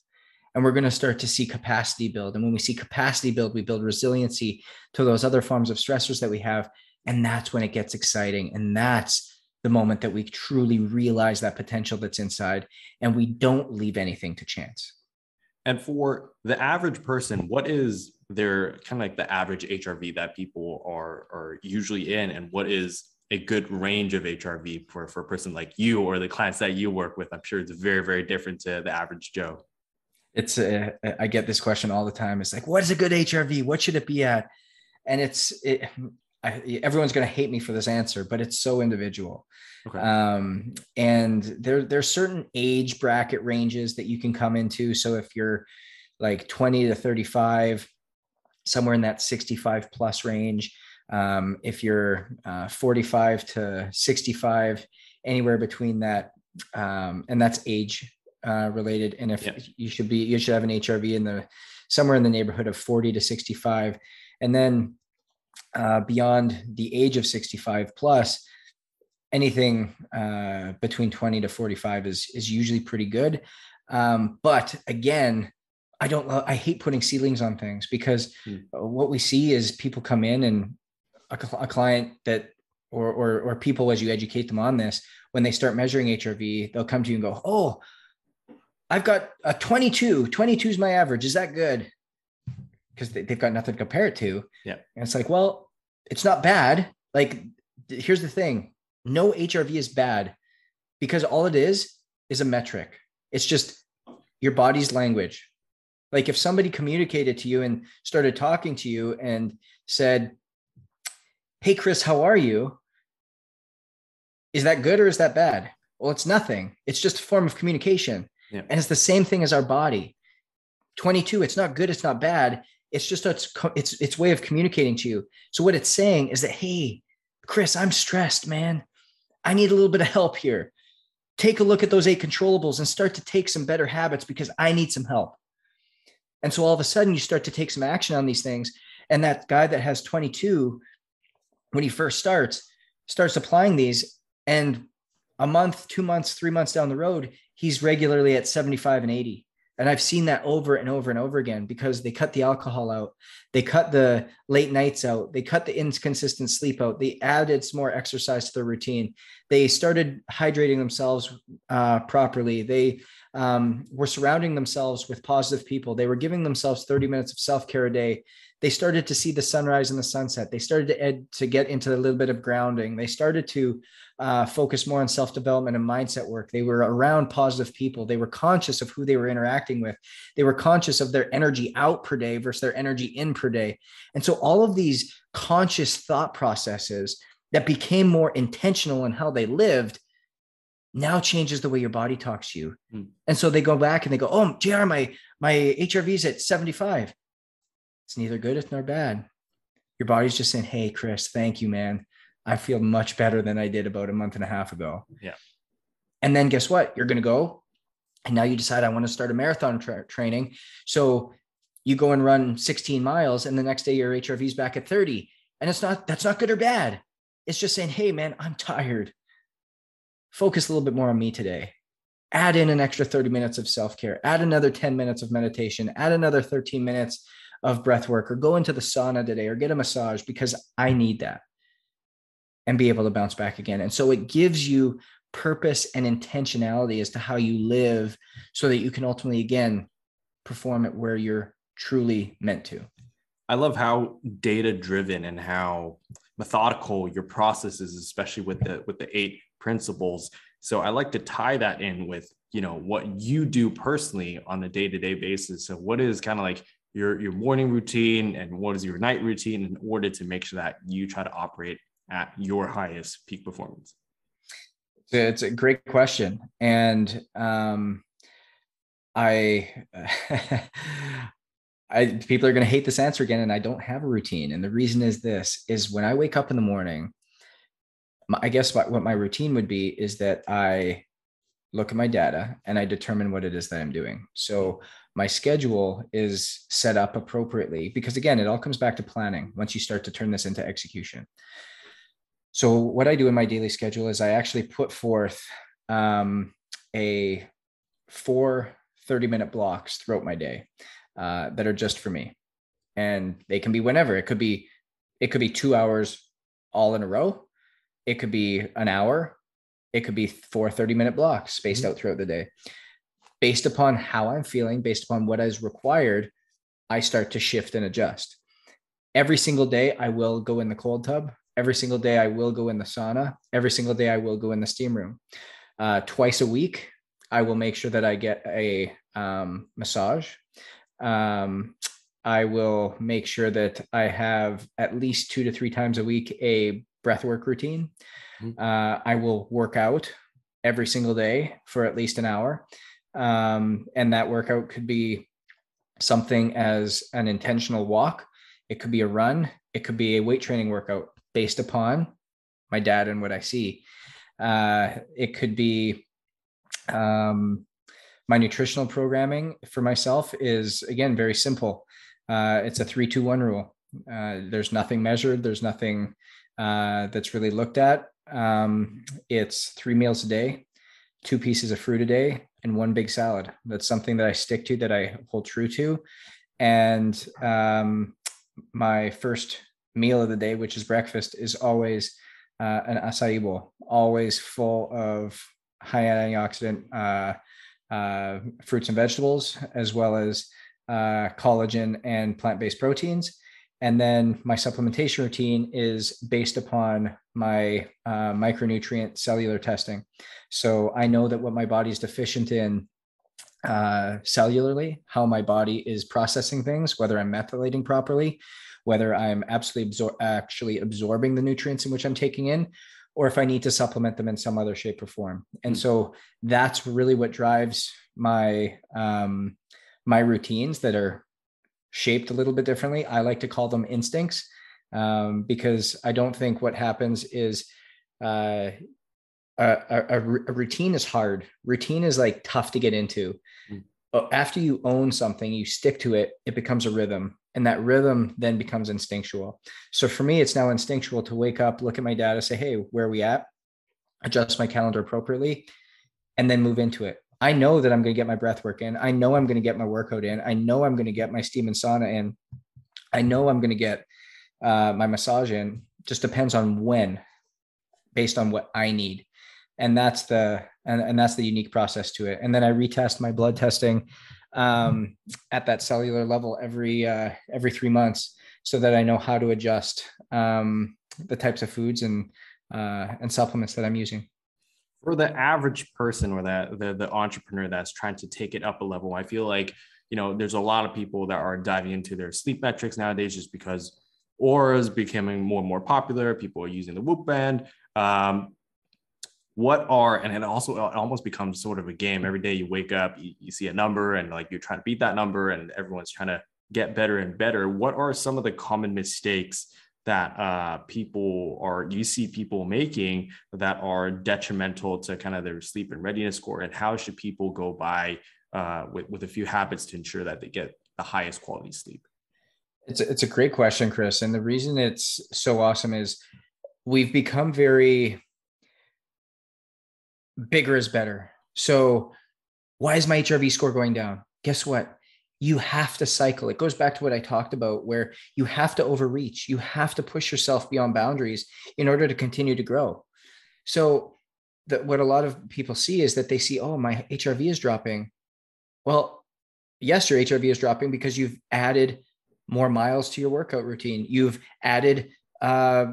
and we're going to start to see capacity build. And when we see capacity build, we build resiliency to those other forms of stressors that we have. And that's when it gets exciting. And that's the moment that we truly realize that potential that's inside and we don't leave anything to chance. And for the average person, what is their kind of like the average HRV that people are are usually in, and what is a good range of HRV for, for a person like you or the clients that you work with? I'm sure it's very, very different to the average Joe. It's a, I get this question all the time. It's like, what is a good HRV? What should it be at? And it's it, I, everyone's going to hate me for this answer, but it's so individual. Okay. Um, and there, there's certain age bracket ranges that you can come into. So if you're like 20 to 35, somewhere in that 65 plus range. Um, if you're uh, 45 to 65, anywhere between that, um, and that's age uh, related. And if you should be, you should have an HRV in the somewhere in the neighborhood of 40 to 65, and then uh, beyond the age of 65 plus, anything uh, between 20 to 45 is is usually pretty good. Um, but again, I don't. I hate putting ceilings on things because hmm. what we see is people come in and a, a client that or, or or people as you educate them on this when they start measuring HRV, they'll come to you and go, "Oh, I've got a 22. 22 is my average. Is that good?" because they, have got nothing to compare it to. Yeah. And it's like, well, it's not bad. Like, here's the thing no HRV is bad because all it is is a metric. It's just your body's language. Like, if somebody communicated to you and started talking to you and said, Hey, Chris, how are you? Is that good or is that bad? Well, it's nothing. It's just a form of communication. Yeah. And it's the same thing as our body. 22, it's not good, it's not bad. It's just its its its way of communicating to you. So what it's saying is that, hey, Chris, I'm stressed, man. I need a little bit of help here. Take a look at those eight controllables and start to take some better habits because I need some help. And so all of a sudden you start to take some action on these things. And that guy that has 22, when he first starts, starts applying these. And a month, two months, three months down the road, he's regularly at 75 and 80. And I've seen that over and over and over again because they cut the alcohol out, they cut the late nights out, they cut the inconsistent sleep out, they added some more exercise to their routine, they started hydrating themselves uh, properly, they um, were surrounding themselves with positive people, they were giving themselves 30 minutes of self care a day. They started to see the sunrise and the sunset. They started to ed- to get into a little bit of grounding. They started to uh, focus more on self development and mindset work. They were around positive people. They were conscious of who they were interacting with. They were conscious of their energy out per day versus their energy in per day. And so all of these conscious thought processes that became more intentional in how they lived now changes the way your body talks to you. Mm. And so they go back and they go, "Oh, JR, my my HRV is at 75." It's neither good nor bad. Your body's just saying, "Hey, Chris, thank you, man. I feel much better than I did about a month and a half ago. Yeah. And then guess what? You're going to go and now you decide I want to start a marathon tra- training. So you go and run 16 miles and the next day your HRV is back at 30. And it's not, that's not good or bad. It's just saying, Hey man, I'm tired. Focus a little bit more on me today. Add in an extra 30 minutes of self-care, add another 10 minutes of meditation, add another 13 minutes of breath work or go into the sauna today or get a massage because I need that and be able to bounce back again. And so it gives you purpose and intentionality as to how you live so that you can ultimately, again, perform it where you're truly meant to. I love how data driven and how methodical your process is, especially with the with the eight principles. So I like to tie that in with you know what you do personally on a day to day basis. So what is kind of like your your morning routine and what is your night routine in order to make sure that you try to operate at your highest peak performance? It's a great question. And um, I, I, people are going to hate this answer again. And I don't have a routine. And the reason is this is when I wake up in the morning, I guess what, what my routine would be is that I look at my data, and I determine what it is that I'm doing. So my schedule is set up appropriately because, again, it all comes back to planning once you start to turn this into execution. So, what I do in my daily schedule is I actually put forth um, a four 30 minute blocks throughout my day uh, that are just for me. And they can be whenever. It could be, it could be two hours all in a row. It could be an hour it could be four 30 minute blocks spaced mm-hmm. out throughout the day. Based upon how I'm feeling, based upon what is required, I start to shift and adjust. Every single day, I will go in the cold tub. Every single day, I will go in the sauna. Every single day, I will go in the steam room. Uh, twice a week, I will make sure that I get a um, massage. Um, I will make sure that I have at least two to three times a week a breathwork routine. Mm-hmm. Uh, I will work out every single day for at least an hour. Um, and that workout could be something as an intentional walk, it could be a run, it could be a weight training workout based upon my dad and what I see. Uh, it could be um, my nutritional programming for myself is again very simple. Uh, it's a three, two, one rule. Uh, there's nothing measured. There's nothing uh, that's really looked at. Um, it's three meals a day, two pieces of fruit a day, and one big salad. That's something that I stick to, that I hold true to. And um, my first meal of the day, which is breakfast, is always uh, an acai bowl, always full of high antioxidant uh, uh, fruits and vegetables, as well as uh, collagen and plant based proteins. And then my supplementation routine is based upon my uh, micronutrient cellular testing. So I know that what my body is deficient in uh, cellularly, how my body is processing things, whether I'm methylating properly, whether I'm absolutely absor- actually absorbing the nutrients in which I'm taking in, or if I need to supplement them in some other shape or form. And mm-hmm. so that's really what drives my um, my routines that are shaped a little bit differently. I like to call them instincts um, because I don't think what happens is uh, a, a, a, routine is hard. Routine is like tough to get into. Mm. After you own something, you stick to it, it becomes a rhythm. And that rhythm then becomes instinctual. So for me, it's now instinctual to wake up, look at my data, say, hey, where are we at? Adjust my calendar appropriately, and then move into it. I know that I'm going to get my breath work in. I know I'm going to get my workout in. I know I'm going to get my steam and sauna in. I know I'm going to get uh, my massage in. Just depends on when, based on what I need, and that's the and, and that's the unique process to it. And then I retest my blood testing um, at that cellular level every uh, every three months, so that I know how to adjust um, the types of foods and uh, and supplements that I'm using for the average person or that the, the entrepreneur that's trying to take it up a level i feel like you know there's a lot of people that are diving into their sleep metrics nowadays just because Oura is becoming more and more popular people are using the whoop band um, what are and it also it almost becomes sort of a game. Every day you wake up you, you see a number and like you're trying to beat that number and everyone's trying to get better and better. What are some of the common mistakes that uh, people are you see people making that are detrimental to kind of their sleep and readiness score and how should people go by uh, with, with a few habits to ensure that they get the highest quality sleep? It's a, it's a great question chris and the reason it's so awesome is we've become very bigger is better. So why is my hrv score going down? Guess what you have to cycle. It goes back to what I talked about, where you have to overreach, you have to push yourself beyond boundaries in order to continue to grow. So, that what a lot of people see is that they see, oh, my HRV is dropping. Well, yes, your HRV is dropping because you've added more miles to your workout routine. You've added uh,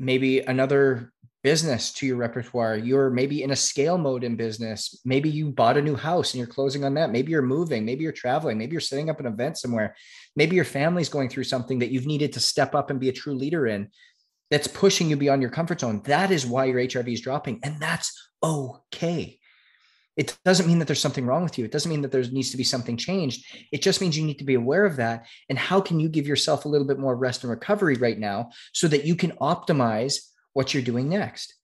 maybe another business to your repertoire. You're maybe in a scale mode in business. Maybe you bought a new house and you're closing on that. Maybe you're moving. Maybe you're traveling. Maybe you're setting up an event somewhere. Maybe your family's going through something that you've needed to step up and be a true leader in that's pushing you beyond your comfort zone. That is why your HRV is dropping. And that's okay. It doesn't mean that there's something wrong with you. It doesn't mean that there needs to be something changed. It just means you need to be aware of that. And how can you give yourself a little bit more rest and recovery right now so that you can optimize what you're doing next.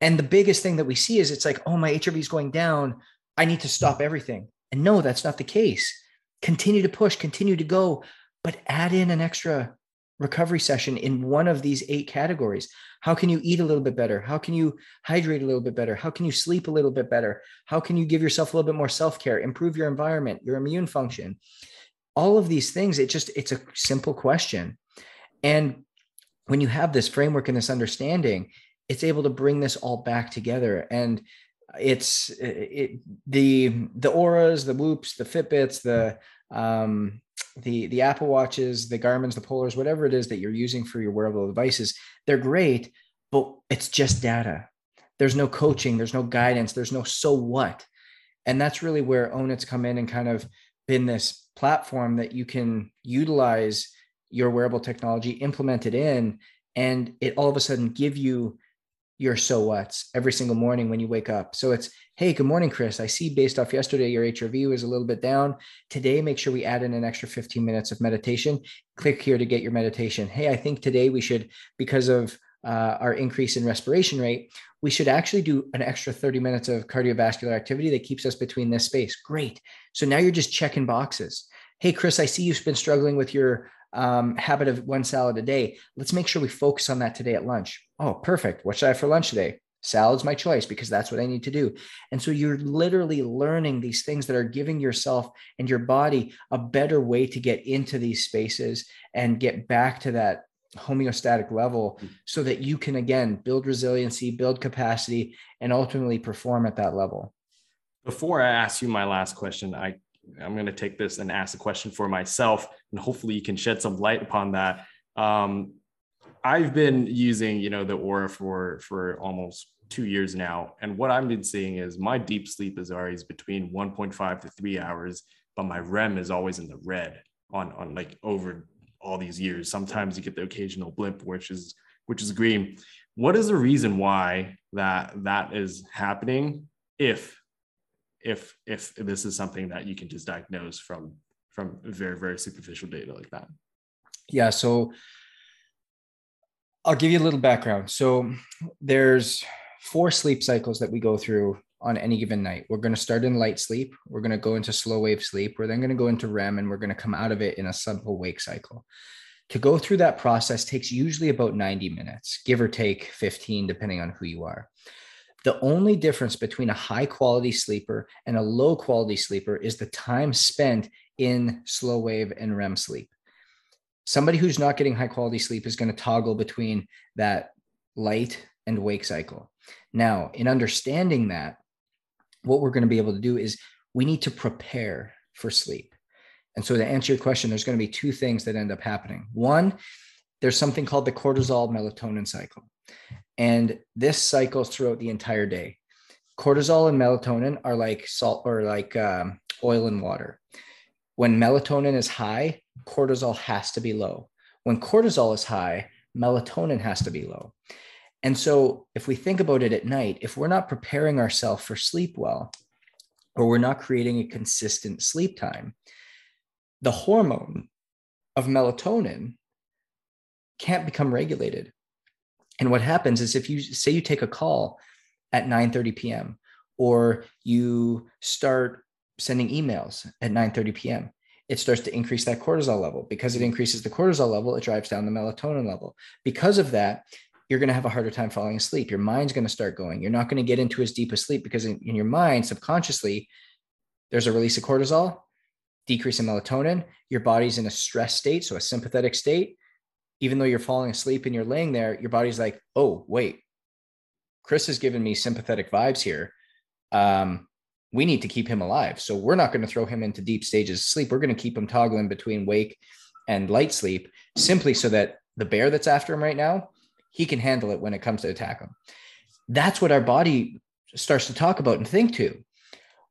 And the biggest thing that we see is it's like, oh, my HRV is going down. I need to stop everything. And no, that's not the case. Continue to push, continue to go, but add in an extra recovery session in one of these eight categories. How can you eat a little bit better? How can you hydrate a little bit better? How can you sleep a little bit better? How can you give yourself a little bit more self-care, improve your environment, your immune function? All of these things, it just it's a simple question. And when you have this framework and this understanding, it's able to bring this all back together. And it's it, the the ouras, the whoops the fitbits the um the the apple watches the garmins the polars whatever it is that you're using for your wearable devices they're great but it's just data. There's no coaching there's no guidance there's no so what. And that's really where Own It's come in and kind of been this platform that you can utilize your wearable technology implement it in and it all of a sudden give you your so what's every single morning when you wake up. So it's, hey, good morning, Chris. I see based off yesterday, your HRV was a little bit down. Today, make sure we add in an extra 15 minutes of meditation. Click here to get your meditation. Hey, I think today we should, because of uh, our increase in respiration rate, we should actually do an extra 30 minutes of cardiovascular activity that keeps us between this space. Great. So now you're just checking boxes. Hey, Chris, I see you've been struggling with your um, habit of one salad a day. Let's make sure we focus on that today at lunch. Oh, perfect. What should I have for lunch today? Salad's my choice because that's what I need to do. And so you're literally learning these things that are giving yourself and your body a better way to get into these spaces and get back to that homeostatic level hmm. so that you can again build resiliency, build capacity, and ultimately perform at that level. Before I ask you my last question, I I'm going to take this and ask a question for myself, and hopefully you can shed some light upon that. Um, I've been using, you know, the Oura for for almost two years now, and what I've been seeing is my deep sleep is always between 1.5 to three hours, but my REM is always in the red on on like over all these years. Sometimes you get the occasional blip, which is which is green. What is the reason why that that is happening? If if if this is something that you can just diagnose from from very very superficial data like that. Yeah so i'll give you a little background. So there's four sleep cycles that we go through on any given night. We're going to start in light sleep we're going to go into slow wave sleep we're then going to go into rem and we're going to come out of it in a simple wake cycle. To go through that process takes usually about 90 minutes give or take 15 depending on who you are the only difference between a high quality sleeper and a low quality sleeper is the time spent in slow wave and REM sleep. Somebody who's not getting high quality sleep is going to toggle between that light and wake cycle. Now, in understanding that, what we're going to be able to do is we need to prepare for sleep. And so, to answer your question, there's going to be two things that end up happening. One, there's something called the cortisol melatonin cycle. And this cycles throughout the entire day. Cortisol and melatonin are like salt or like um, oil and water. When melatonin is high, cortisol has to be low. When cortisol is high, melatonin has to be low. And so, if we think about it at night, if we're not preparing ourselves for sleep well, or we're not creating a consistent sleep time, the hormone of melatonin can't become regulated. And what happens is if you say you take a call at 9:30 p.m. or you start sending emails at 9:30 p.m., it starts to increase that cortisol level. Because it increases the cortisol level, it drives down the melatonin level. Because of that, you're going to have a harder time falling asleep. Your mind's going to start going. You're not going to get into as deep a sleep because in, in your mind, subconsciously, there's a release of cortisol, decrease in melatonin. Your body's in a stress state, so a sympathetic state even though you're falling asleep and you're laying there, your body's like, oh, wait, Chris has given me sympathetic vibes here. Um, we need to keep him alive. So we're not going to throw him into deep stages of sleep. We're going to keep him toggling between wake and light sleep simply so that the bear that's after him right now, he can handle it when it comes to attack him. That's what our body starts to talk about and think to.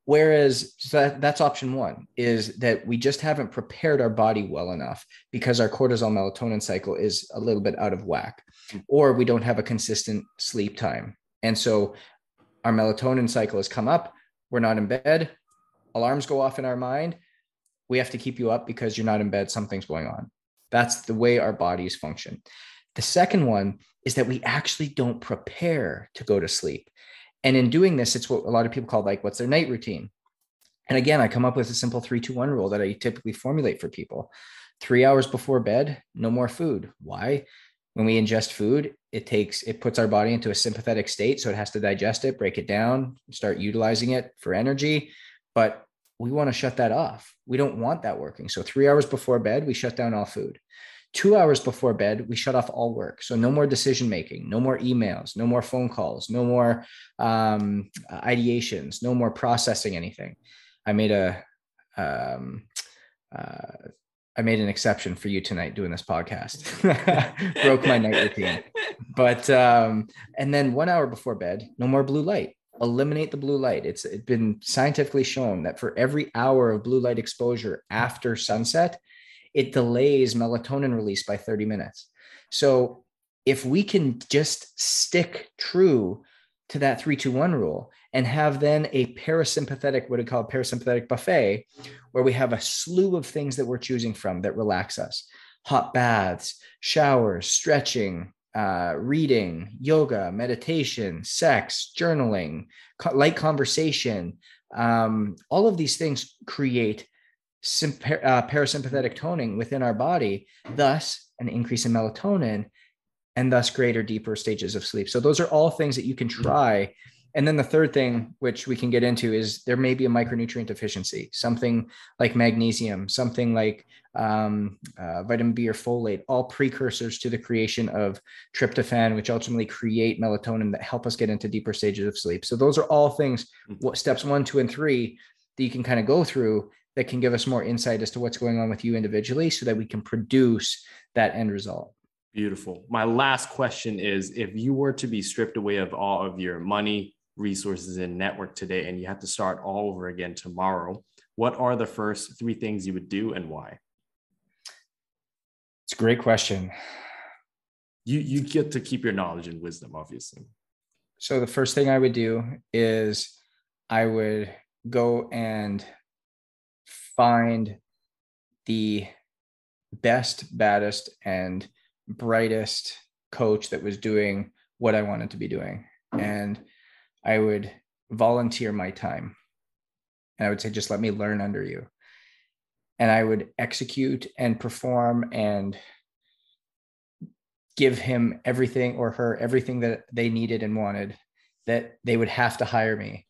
Whereas so that, that's option one is that we just haven't prepared our body well enough because our cortisol melatonin cycle is a little bit out of whack, or we don't have a consistent sleep time. And so our melatonin cycle has come up. We're not in bed. Alarms go off in our mind. We have to keep you up because you're not in bed. Something's going on. That's the way our bodies function. The second one is that we actually don't prepare to go to sleep. And in doing this, it's what a lot of people call like, what's their night routine? And again, I come up with a simple three, two, one rule that I typically formulate for people. Three hours before bed, no more food. Why? When we ingest food, it takes, it puts our body into a sympathetic state. So it has to digest it, break it down, start utilizing it for energy. But we want to shut that off. We don't want that working. So three hours before bed, we shut down all food. Two hours before bed, we shut off all work. So no more decision making, no more emails, no more phone calls, no more um, ideations, no more processing anything. I made a um, uh, I made an exception for you tonight doing this podcast. Broke my night routine. But um, and then one hour before bed, no more blue light. Eliminate the blue light. It's, it's been scientifically shown that for every hour of blue light exposure after sunset, it delays melatonin release by 30 minutes. So if we can just stick true to that 321 rule and have then a parasympathetic, what we call parasympathetic buffet, where we have a slew of things that we're choosing from that relax us hot baths, showers, stretching, uh, reading, yoga, meditation, sex, journaling, co- light conversation. Um, all of these things create symp- uh, parasympathetic toning within our body, thus, an increase in melatonin and thus greater, deeper stages of sleep. So, those are all things that you can try and then the third thing, which we can get into, is there may be a micronutrient deficiency, something like magnesium, something like um, uh, vitamin B or folate, all precursors to the creation of tryptophan, which ultimately create melatonin that help us get into deeper stages of sleep. So those are all things, hmm. what steps one, two, and three that you can kind of go through that can give us more insight as to what's going on with you individually so that we can produce that end result. Beautiful. My last question is if you were to be stripped away of all of your money, resources and network today and you have to start all over again tomorrow, what are the first three things you would do and why? It's a great question. You you get to keep your knowledge and wisdom, obviously. So the first thing I would do is I would go and find the best, baddest, and brightest coach that was doing what I wanted to be doing. And I would volunteer my time. And I would say, just let me learn under you. And I would execute and perform and give him everything or her everything that they needed and wanted that they would have to hire me.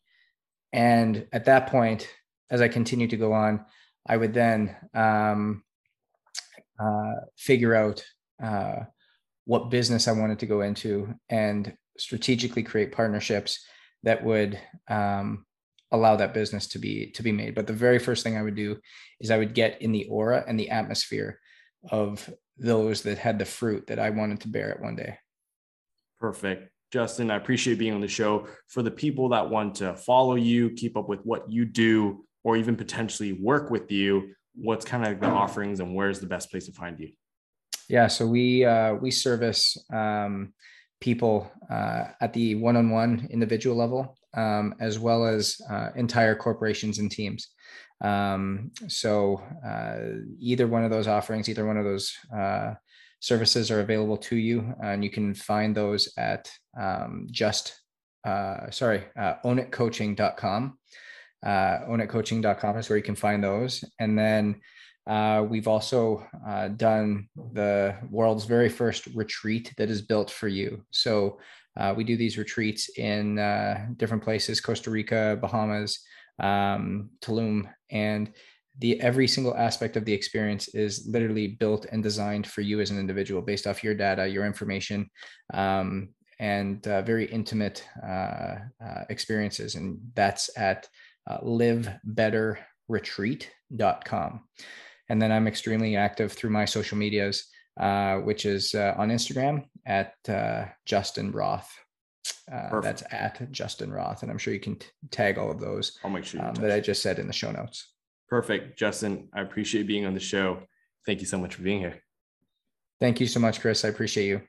And at that point, as I continued to go on, I would then um, uh, figure out uh, what business I wanted to go into and strategically create partnerships that would um, allow that business to be to be made. But the very first thing I would do is I would get in the aura and the atmosphere of those that had the fruit that I wanted to bear it one day. Perfect. Justin, I appreciate being on the show. For the people that want to follow you, keep up with what you do, or even potentially work with you, what's kind of the offerings and where's the best place to find you? Yeah, so we uh, we service um, people uh, at the one-on-one individual level, um, as well as uh, entire corporations and teams. Um, so uh, either one of those offerings, either one of those uh, services are available to you, and you can find those at um, just uh, sorry uh, ownitcoaching.com. Uh, ownitcoaching.com is where you can find those, and then uh, we've also uh, done the world's very first retreat that is built for you. So uh, we do these retreats in uh, different places: Costa Rica, Bahamas, um, Tulum, and the every single aspect of the experience is literally built and designed for you as an individual, based off your data, your information, um, and uh, very intimate uh, experiences. And that's at livebetterretreat.com. And then I'm extremely active through my social medias, uh, which is uh, on Instagram at uh, Justin Roeth. Uh, that's at Justin Roeth. And I'm sure you can t- tag all of those I'll make sure um, that I just said in the show notes. Perfect. Justin, I appreciate being on the show. Thank you so much for being here. Thank you so much, Chris. I appreciate you.